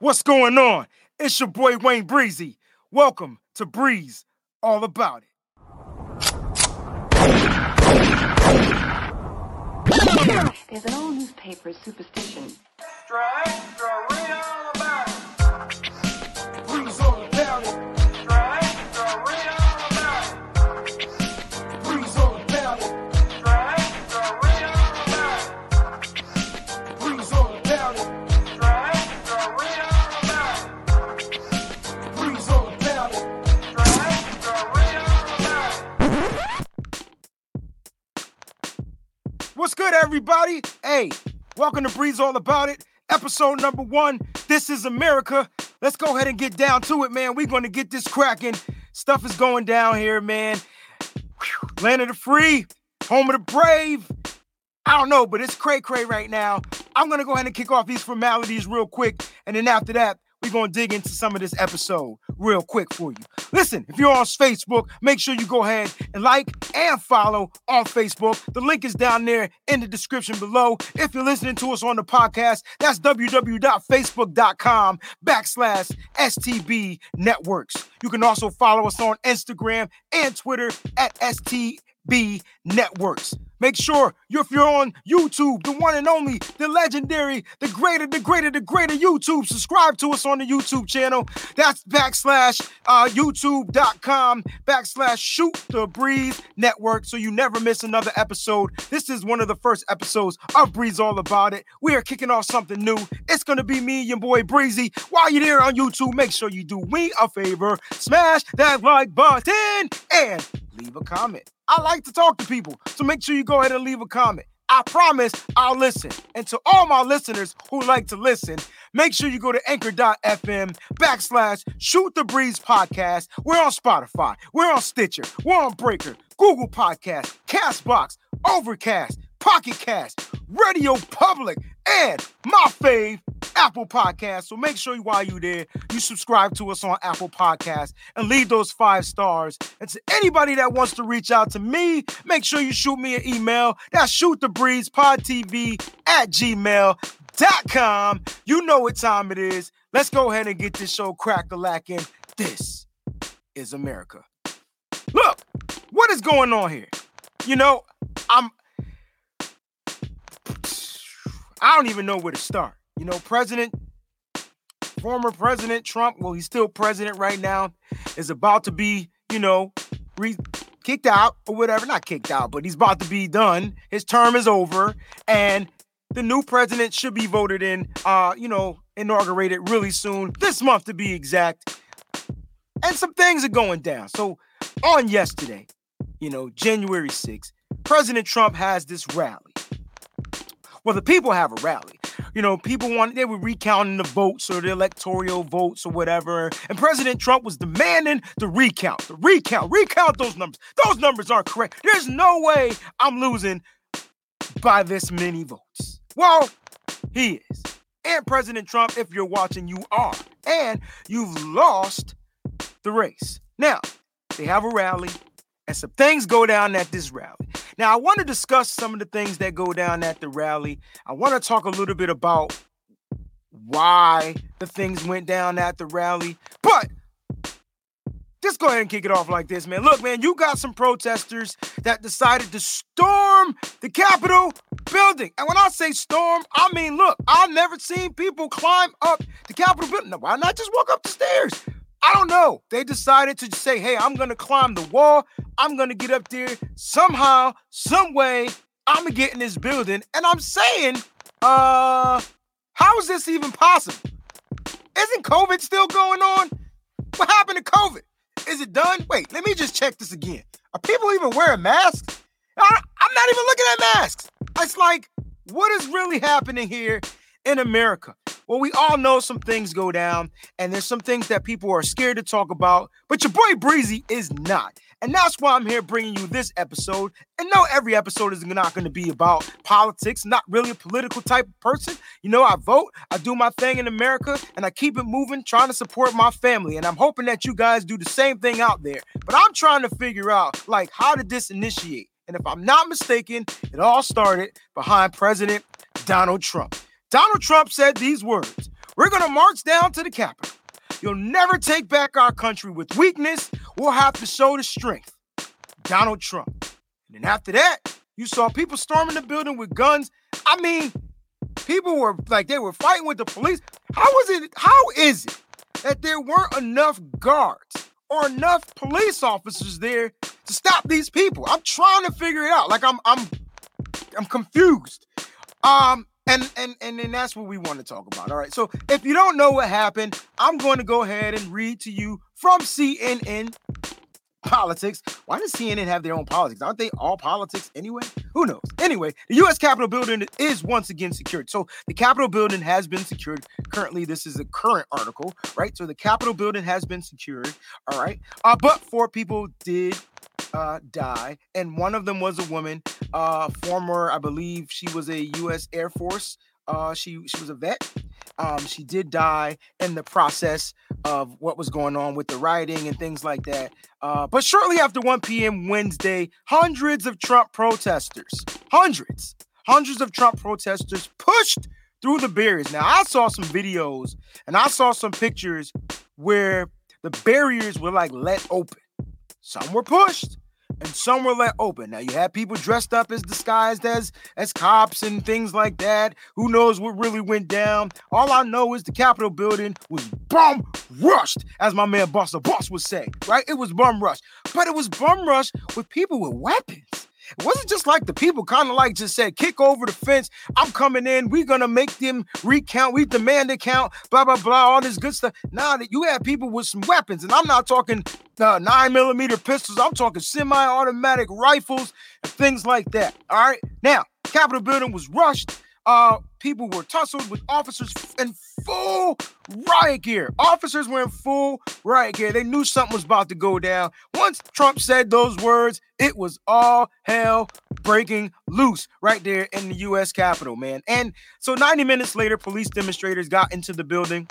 What's going on? It's your boy Wayne Breezy. Welcome to Breeze All About It. There's an old newspaper superstition. Breeze What's good, everybody? Hey, welcome to Breeze All About It, episode number one. This is America. Let's go ahead and get down to it, man. We're going to get this cracking. Stuff is going down here, man. Whew. Land of the free, home of the brave. I don't know, but it's cray cray right now. I'm going to go ahead and kick off these formalities real quick. And then after that, we're going to dig into some of this episode real quick for you. Listen, if you're on Facebook, make sure you go ahead and like and follow on Facebook. The link is down there in the description below. If you're listening to us on the podcast, that's www.facebook.com backslash STB networks. You can also follow us on Instagram and Twitter at STB networks. Make sure if you're on YouTube, the one and only, the legendary, the greater, the greater, the greater YouTube, subscribe to us on the YouTube channel. That's backslash uh, youtube.com backslash shoot the breeze network so you never miss another episode. This is one of the first episodes of Breeze All About It. We are kicking off something new. It's gonna be me, your boy Breezy. While you're there on YouTube, make sure you do me a favor, smash that like button and leave a comment. I like to talk to people, so make sure you go ahead and leave a comment. I promise I'll listen. And to all my listeners who like to listen, make sure you go to anchor.fm backslash shoot the breeze podcast. We're on Spotify, we're on Stitcher, we're on Breaker, Google Podcast, Castbox, Overcast, Pocket Cast, Radio Public, and my fave, Apple Podcast. So make sure you, while you're there, you subscribe to us on Apple Podcast and leave those five stars. And to anybody that wants to reach out to me, make sure you shoot me an email. That's shoot the breeze pod TV at gmail.com. You know what time it is. Let's go ahead and get this show crack a lacking. This is America. Look, what is going on here? You know, I'm I don't even know where to start. You know, President, former President Trump, well, he's still president right now, is about to be, you know, re- kicked out or whatever. Not kicked out, but he's about to be done. His term is over, and the new president should be voted in, uh, you know, inaugurated really soon, this month to be exact. And some things are going down. So on yesterday, you know, January 6th, President Trump has this rally. Well, the people have a rally. You know, people want they were recounting the votes or the electoral votes or whatever. And President Trump was demanding the recount, the recount, recount those numbers. Those numbers aren't correct. There's no way I'm losing by this many votes. Well, he is. And President Trump, if you're watching, you are. And you've lost the race. Now, they have a rally, and some things go down at this rally. Now, I want to discuss some of the things that go down at the rally. I want to talk a little bit about why the things went down at the rally. But just go ahead and kick it off like this, man. Look, man, you got some protesters that decided to storm the Capitol building. And when I say storm, I mean, look, I've never seen people climb up the Capitol building. Now, why not just walk up the stairs? Know. They decided to say, hey, I'm going to climb the wall. I'm going to get up there somehow, some way. I'm going to get in this building. And I'm saying, uh, how is this even possible? Isn't COVID still going on? What happened to COVID? Is it done? Wait, let me just check this again. Are people even wearing masks? I, I'm not even looking at masks. It's like, what is really happening here in America? Well, we all know some things go down, and there's some things that people are scared to talk about, but your boy Breezy is not. And that's why I'm here bringing you this episode. And no, every episode is not going to be about politics, not really a political type of person. You know, I vote, I do my thing in America, and I keep it moving, trying to support my family. And I'm hoping that you guys do the same thing out there. But I'm trying to figure out, like, how did this initiate? And if I'm not mistaken, it all started behind President Donald Trump. Donald Trump said these words We're going to march down to the Capitol. You'll never take back our country with weakness. We'll have to show the strength. Donald Trump. And then after that, you saw people storming the building with guns. I mean, people were like they were fighting with the police. How was it? How is it that there weren't enough guards or enough police officers there to stop these people? I'm trying to figure it out. Like I'm I'm I'm confused. Um and and and then that's what we want to talk about. All right. So if you don't know what happened, I'm going to go ahead and read to you from CNN politics. Why does CNN have their own politics? Aren't they all politics anyway? Who knows? Anyway, the U.S. Capitol building is once again secured. So the Capitol building has been secured. Currently, this is a current article, right? So the Capitol building has been secured. All right. Uh, but four people did uh, die, and one of them was a woman, uh, former, I believe she was a U.S. Air Force. Uh, she she was a vet. Um, she did die in the process of what was going on with the rioting and things like that. Uh, but shortly after 1 p.m. Wednesday, hundreds of Trump protesters, hundreds, hundreds of Trump protesters pushed through the barriers. Now, I saw some videos and I saw some pictures where the barriers were like let open. Some were pushed, and some were let open. Now you had people dressed up as disguised as as cops and things like that. Who knows what really went down? All I know is the Capitol building was bum rushed, as my man Boss the Boss would say. Right? It was bum rushed, but it was bum rushed with people with weapons. It wasn't just like the people kind of like just said, kick over the fence. I'm coming in. We're gonna make them recount. We demand a count. Blah blah blah. All this good stuff. Now that you have people with some weapons, and I'm not talking uh, nine millimeter pistols. I'm talking semi-automatic rifles and things like that. All right. Now, Capitol building was rushed. Uh, people were tussled with officers in full riot gear. Officers were in full riot gear. They knew something was about to go down. Once Trump said those words, it was all hell breaking loose right there in the U.S. Capitol, man. And so 90 minutes later, police demonstrators got into the building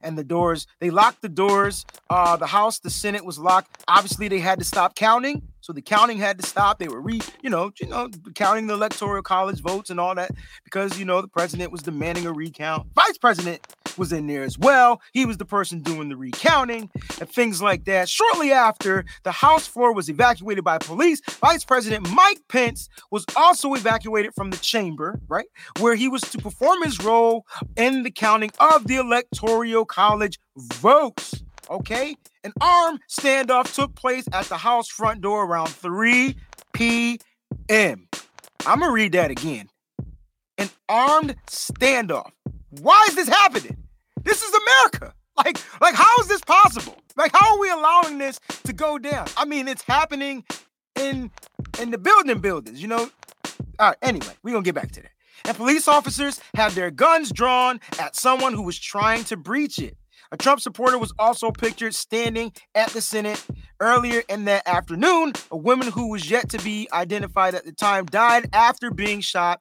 and the doors they locked the doors uh the house the senate was locked obviously they had to stop counting so the counting had to stop. They were re you know you know counting the electoral college votes and all that because you know the president was demanding a recount. Vice president was in there as well. He was the person doing the recounting and things like that. Shortly after the house floor was evacuated by police vice president mike pence was also evacuated from the chamber right where he was to perform his role in the counting of the electoral college votes. Okay? An armed standoff took place at the house front door around 3 p.m. I'm to read that again. An armed standoff. Why is this happening? This is America. Like, like, how is this possible? Like, how are we allowing this to go down? I mean, it's happening in in the building buildings, you know. All right, anyway, we're gonna get back to that. And police officers had their guns drawn at someone who was trying to breach it. A Trump supporter was also pictured standing at the Senate earlier in that afternoon. A woman who was yet to be identified at the time died after being shot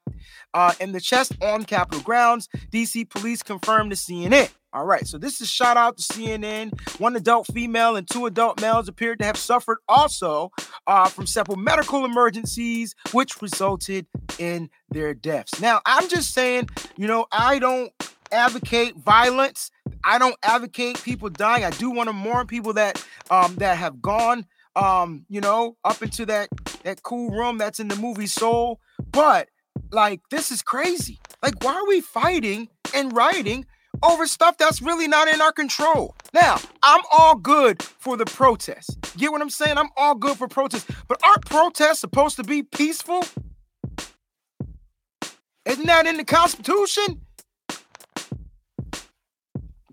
uh, in the chest on Capitol grounds. DC police confirmed to CNN. All right, so this is shout out to CNN. One adult female and two adult males appeared to have suffered also uh, from several medical emergencies, which resulted in their deaths. Now, I'm just saying, you know, I don't advocate violence. I don't advocate people dying. I do want to mourn people that um that have gone um, you know, up into that that cool room that's in the movie Soul. But like this is crazy. Like why are we fighting and rioting over stuff that's really not in our control? Now, I'm all good for the protests. Get what I'm saying? I'm all good for protests. But aren't protests supposed to be peaceful? Isn't that in the Constitution?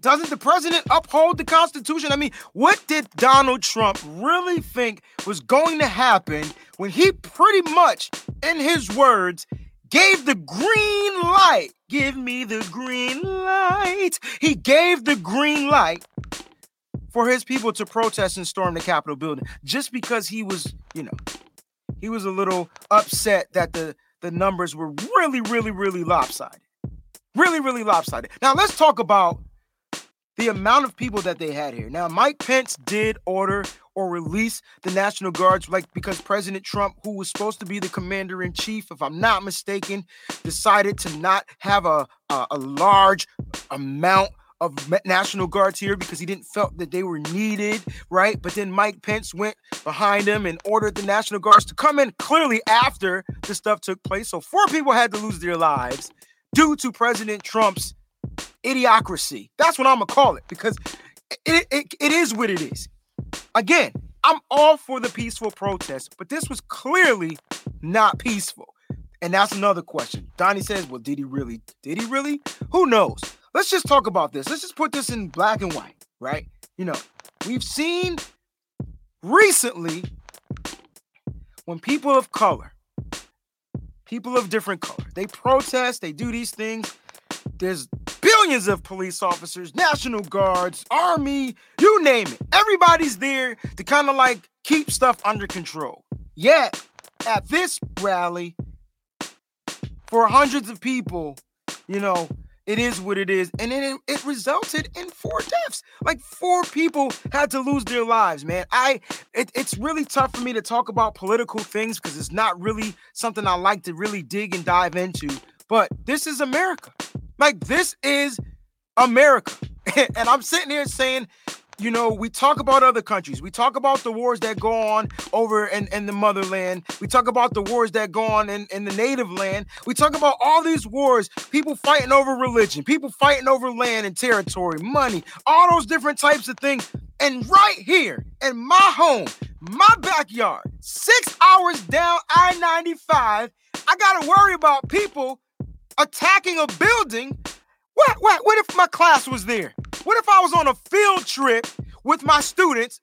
Doesn't the president uphold the Constitution? I mean, what did Donald Trump really think was going to happen when he pretty much, in his words, gave the green light? Give me the green light. He gave the green light for his people to protest and storm the Capitol building just because he was, you know, he was a little upset that the, the numbers were really, really, really lopsided. Really, really lopsided. Now, let's talk about the amount of people that they had here. Now, Mike Pence did order or release the National Guards, like because President Trump, who was supposed to be the commander in chief, if I'm not mistaken, decided to not have a, a, a large amount of National Guards here because he didn't felt that they were needed, right? But then Mike Pence went behind him and ordered the National Guards to come in clearly after the stuff took place. So four people had to lose their lives due to President Trump's idiocracy. That's what I'm gonna call it because it, it, it is what it is. Again, I'm all for the peaceful protest, but this was clearly not peaceful. And that's another question. Donnie says, Well, did he really? Did he really? Who knows? Let's just talk about this. Let's just put this in black and white, right? You know, we've seen recently when people of color, people of different color, they protest, they do these things. There's billions of police officers, National Guards, Army, you name it. Everybody's there to kind of like keep stuff under control. Yet, at this rally, for hundreds of people, you know, it is what it is. And it, it resulted in four deaths. Like four people had to lose their lives, man. I it, it's really tough for me to talk about political things because it's not really something I like to really dig and dive into. But this is America. Like this is America. and I'm sitting here saying you know, we talk about other countries. We talk about the wars that go on over in, in the motherland. We talk about the wars that go on in, in the native land. We talk about all these wars, people fighting over religion, people fighting over land and territory, money, all those different types of things. And right here in my home, my backyard, six hours down I 95, I got to worry about people attacking a building. What, what, what if my class was there? What if I was on a field trip with my students?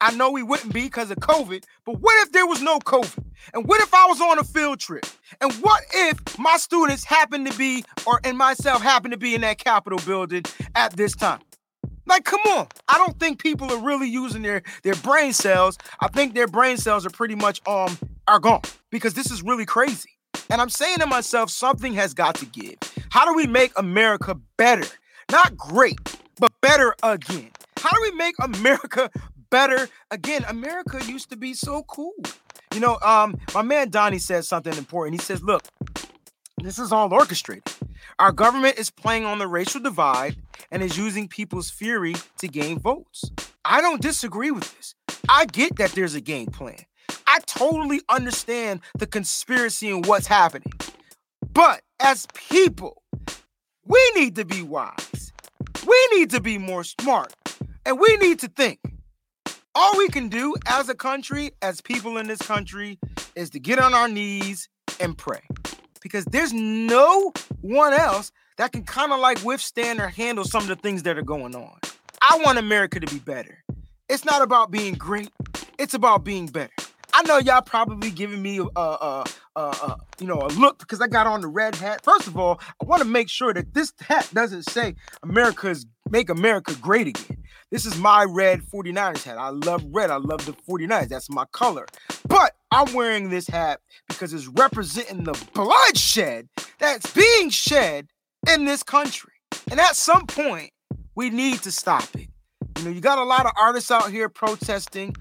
I know we wouldn't be because of COVID, but what if there was no COVID? And what if I was on a field trip? And what if my students happened to be, or and myself happened to be in that Capitol building at this time? Like, come on. I don't think people are really using their, their brain cells. I think their brain cells are pretty much um are gone because this is really crazy. And I'm saying to myself, something has got to give. How do we make America better? Not great, but better again. How do we make America better again? America used to be so cool. You know, um, my man Donnie says something important. He says, look, this is all orchestrated. Our government is playing on the racial divide and is using people's fury to gain votes. I don't disagree with this. I get that there's a game plan. I totally understand the conspiracy and what's happening. But as people, we need to be wise. We need to be more smart and we need to think. All we can do as a country, as people in this country, is to get on our knees and pray because there's no one else that can kind of like withstand or handle some of the things that are going on. I want America to be better. It's not about being great, it's about being better. I know y'all probably giving me a, a, a, a, you know a look because I got on the red hat. First of all, I want to make sure that this hat doesn't say America's make America great again. This is my red 49ers hat. I love red. I love the 49ers. That's my color. But I'm wearing this hat because it's representing the bloodshed that's being shed in this country. And at some point, we need to stop it. You know, you got a lot of artists out here protesting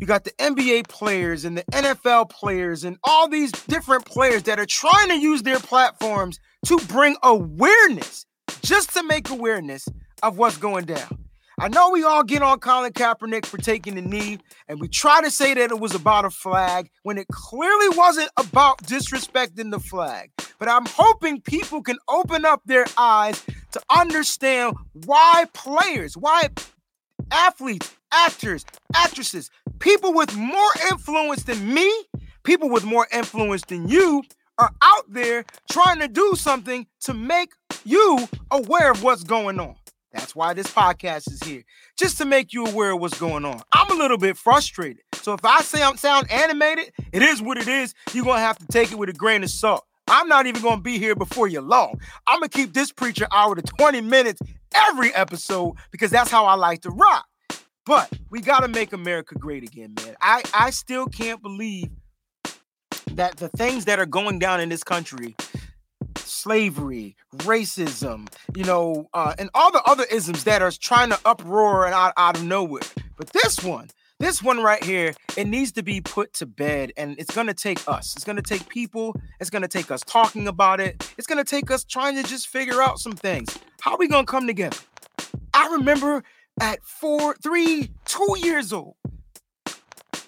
you got the NBA players and the NFL players and all these different players that are trying to use their platforms to bring awareness, just to make awareness of what's going down. I know we all get on Colin Kaepernick for taking the knee, and we try to say that it was about a flag when it clearly wasn't about disrespecting the flag. But I'm hoping people can open up their eyes to understand why players, why athletes, actors, actresses, people with more influence than me, people with more influence than you are out there trying to do something to make you aware of what's going on. That's why this podcast is here, just to make you aware of what's going on. I'm a little bit frustrated. So if I say I'm sound animated, it is what it is. You're going to have to take it with a grain of salt. I'm not even going to be here before you long. I'm going to keep this preacher hour to 20 minutes every episode because that's how I like to rock. But we got to make America great again, man. I, I still can't believe that the things that are going down in this country, slavery, racism, you know, uh, and all the other isms that are trying to uproar and out, out of nowhere. But this one, this one right here, it needs to be put to bed, and it's gonna take us. It's gonna take people. It's gonna take us talking about it. It's gonna take us trying to just figure out some things. How are we gonna come together? I remember at four, three, two years old,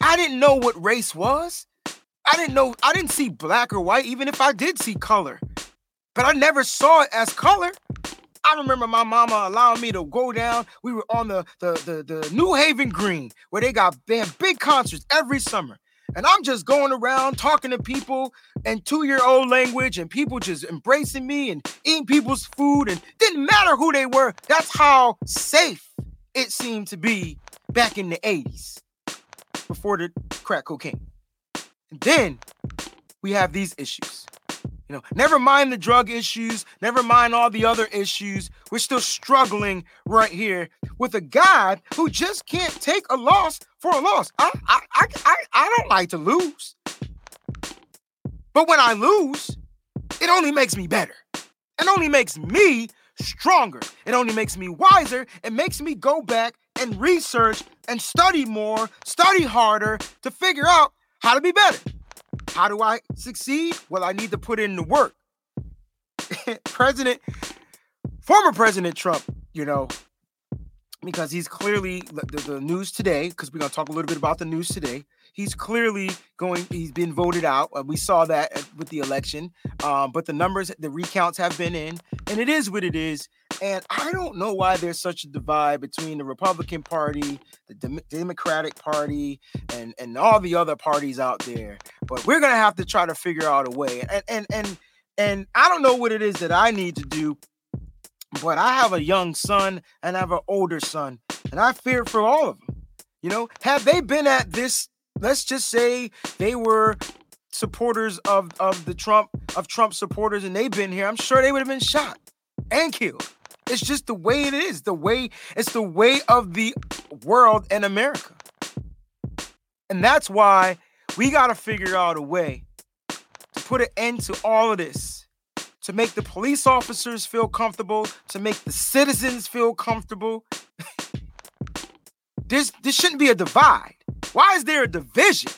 I didn't know what race was. I didn't know, I didn't see black or white, even if I did see color. But I never saw it as color. I remember my mama allowing me to go down. We were on the the the, the New Haven Green where they got they have big concerts every summer. And I'm just going around talking to people in two-year-old language, and people just embracing me and eating people's food, and didn't matter who they were. That's how safe it seemed to be back in the 80s before the crack cocaine. And then we have these issues. You know, never mind the drug issues, never mind all the other issues. We're still struggling right here with a guy who just can't take a loss for a loss. I, I, I, I, I don't like to lose. But when I lose, it only makes me better. It only makes me stronger. It only makes me wiser. It makes me go back and research and study more, study harder to figure out how to be better. How do I succeed? Well, I need to put in the work. President, former President Trump, you know, because he's clearly the, the news today, because we're going to talk a little bit about the news today. He's clearly going, he's been voted out. Uh, we saw that with the election. Um, but the numbers, the recounts have been in, and it is what it is. And I don't know why there's such a divide between the Republican Party, the Dem- Democratic Party, and, and all the other parties out there. But we're going to have to try to figure out a way. And, and, and, and I don't know what it is that I need to do but I have a young son and I have an older son, and I fear for all of them. You know, have they been at this? Let's just say they were supporters of of the Trump of Trump supporters, and they've been here. I'm sure they would have been shot and killed. It's just the way it is. The way it's the way of the world and America, and that's why we got to figure out a way to put an end to all of this to make the police officers feel comfortable, to make the citizens feel comfortable. this this shouldn't be a divide. Why is there a division?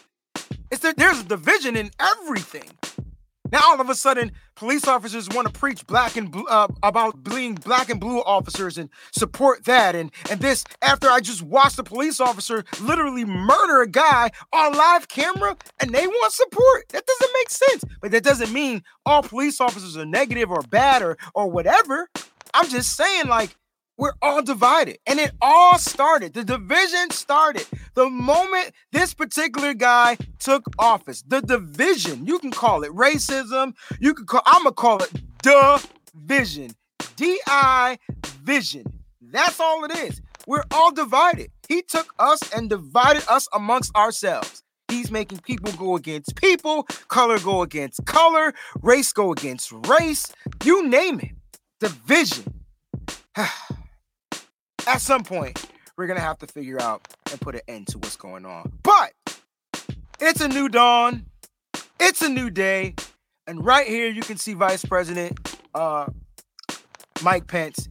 It's that there's a division in everything. Now all of a sudden, police officers want to preach black and blue, uh, about being black and blue officers and support that and and this after I just watched a police officer literally murder a guy on live camera and they want support. That doesn't make sense. But that doesn't mean all police officers are negative or bad or or whatever. I'm just saying like we're all divided. And it all started. The division started the moment this particular guy took office. The division, you can call it racism. You can call, I'm going to call it division. D I vision. That's all it is. We're all divided. He took us and divided us amongst ourselves. He's making people go against people, color go against color, race go against race, you name it. Division. at some point, we're gonna have to figure out and put an end to what's going on. But it's a new dawn, it's a new day, and right here you can see Vice President uh, Mike Pence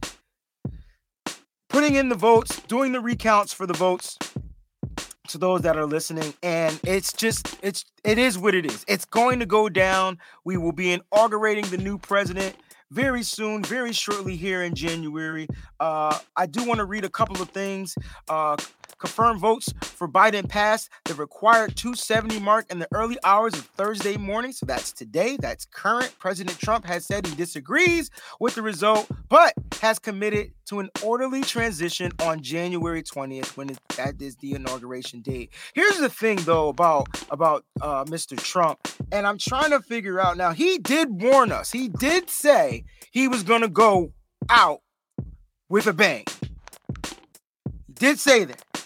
putting in the votes, doing the recounts for the votes to those that are listening. And it's just it's it is what it is. It's going to go down. We will be inaugurating the new president very soon, very shortly here in January. Uh, I do want to read a couple of things. Uh, confirmed votes for Biden passed the required 270 mark in the early hours of Thursday morning. So that's today. That's current. President Trump has said he disagrees with the result, but has committed to an orderly transition on January 20th, when it, that is the inauguration date. Here's the thing, though, about about uh, Mr. Trump, and I'm trying to figure out now. He did warn us. He did say he was going to go out with a bang. He did say that.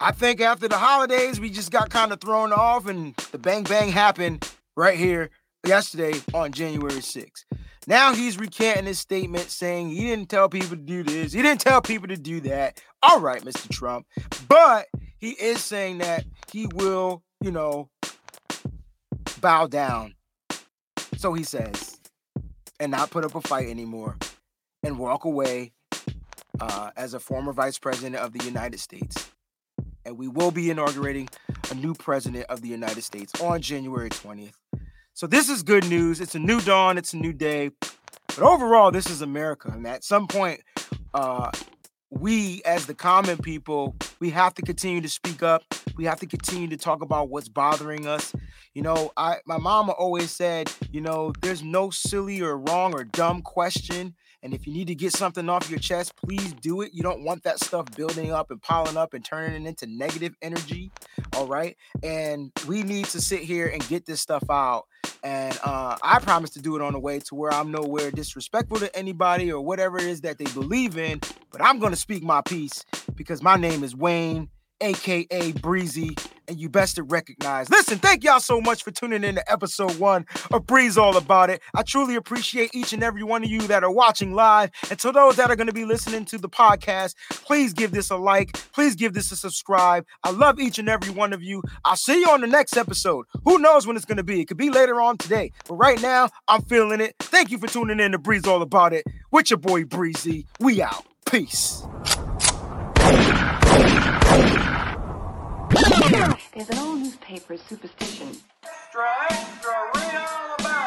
I think after the holidays, we just got kind of thrown off, and the bang bang happened right here yesterday on January 6th. Now he's recanting his statement saying he didn't tell people to do this, he didn't tell people to do that. All right, Mr. Trump. But he is saying that he will, you know, bow down. So he says. and not put up a fight anymore and walk away uh, as a former vice president of the United States. And we will be inaugurating a new president of the United States on January 20th. So this is good news. It's a new dawn. It's a new day. But overall, this is America. And at some point, uh, we as the common people, we have to continue to speak up. We have to continue to talk about what's bothering us. You know, I my mama always said, you know, there's no silly or wrong or dumb question and if you need to get something off your chest, please do it. You don't want that stuff building up and piling up and turning it into negative energy. All right. And we need to sit here and get this stuff out. And uh, I promise to do it on the way to where I'm nowhere disrespectful to anybody or whatever it is that they believe in. But I'm going to speak my piece because my name is Wayne aka Breezy, and you best to recognize. Listen, thank y'all so much for tuning in to episode one of Breeze All About It. I truly appreciate each and every one of you that are watching live. And to those that are going to be listening to the podcast, please give this a like. Please give this a subscribe. I love each and every one of you. I'll see you on the next episode. Who knows when it's going to be? It could be later on today. But right now, I'm feeling it. Thank you for tuning in to Breeze All About It with your boy Breezy. We out. Peace. There's an old newspaper superstition. Extra, read all about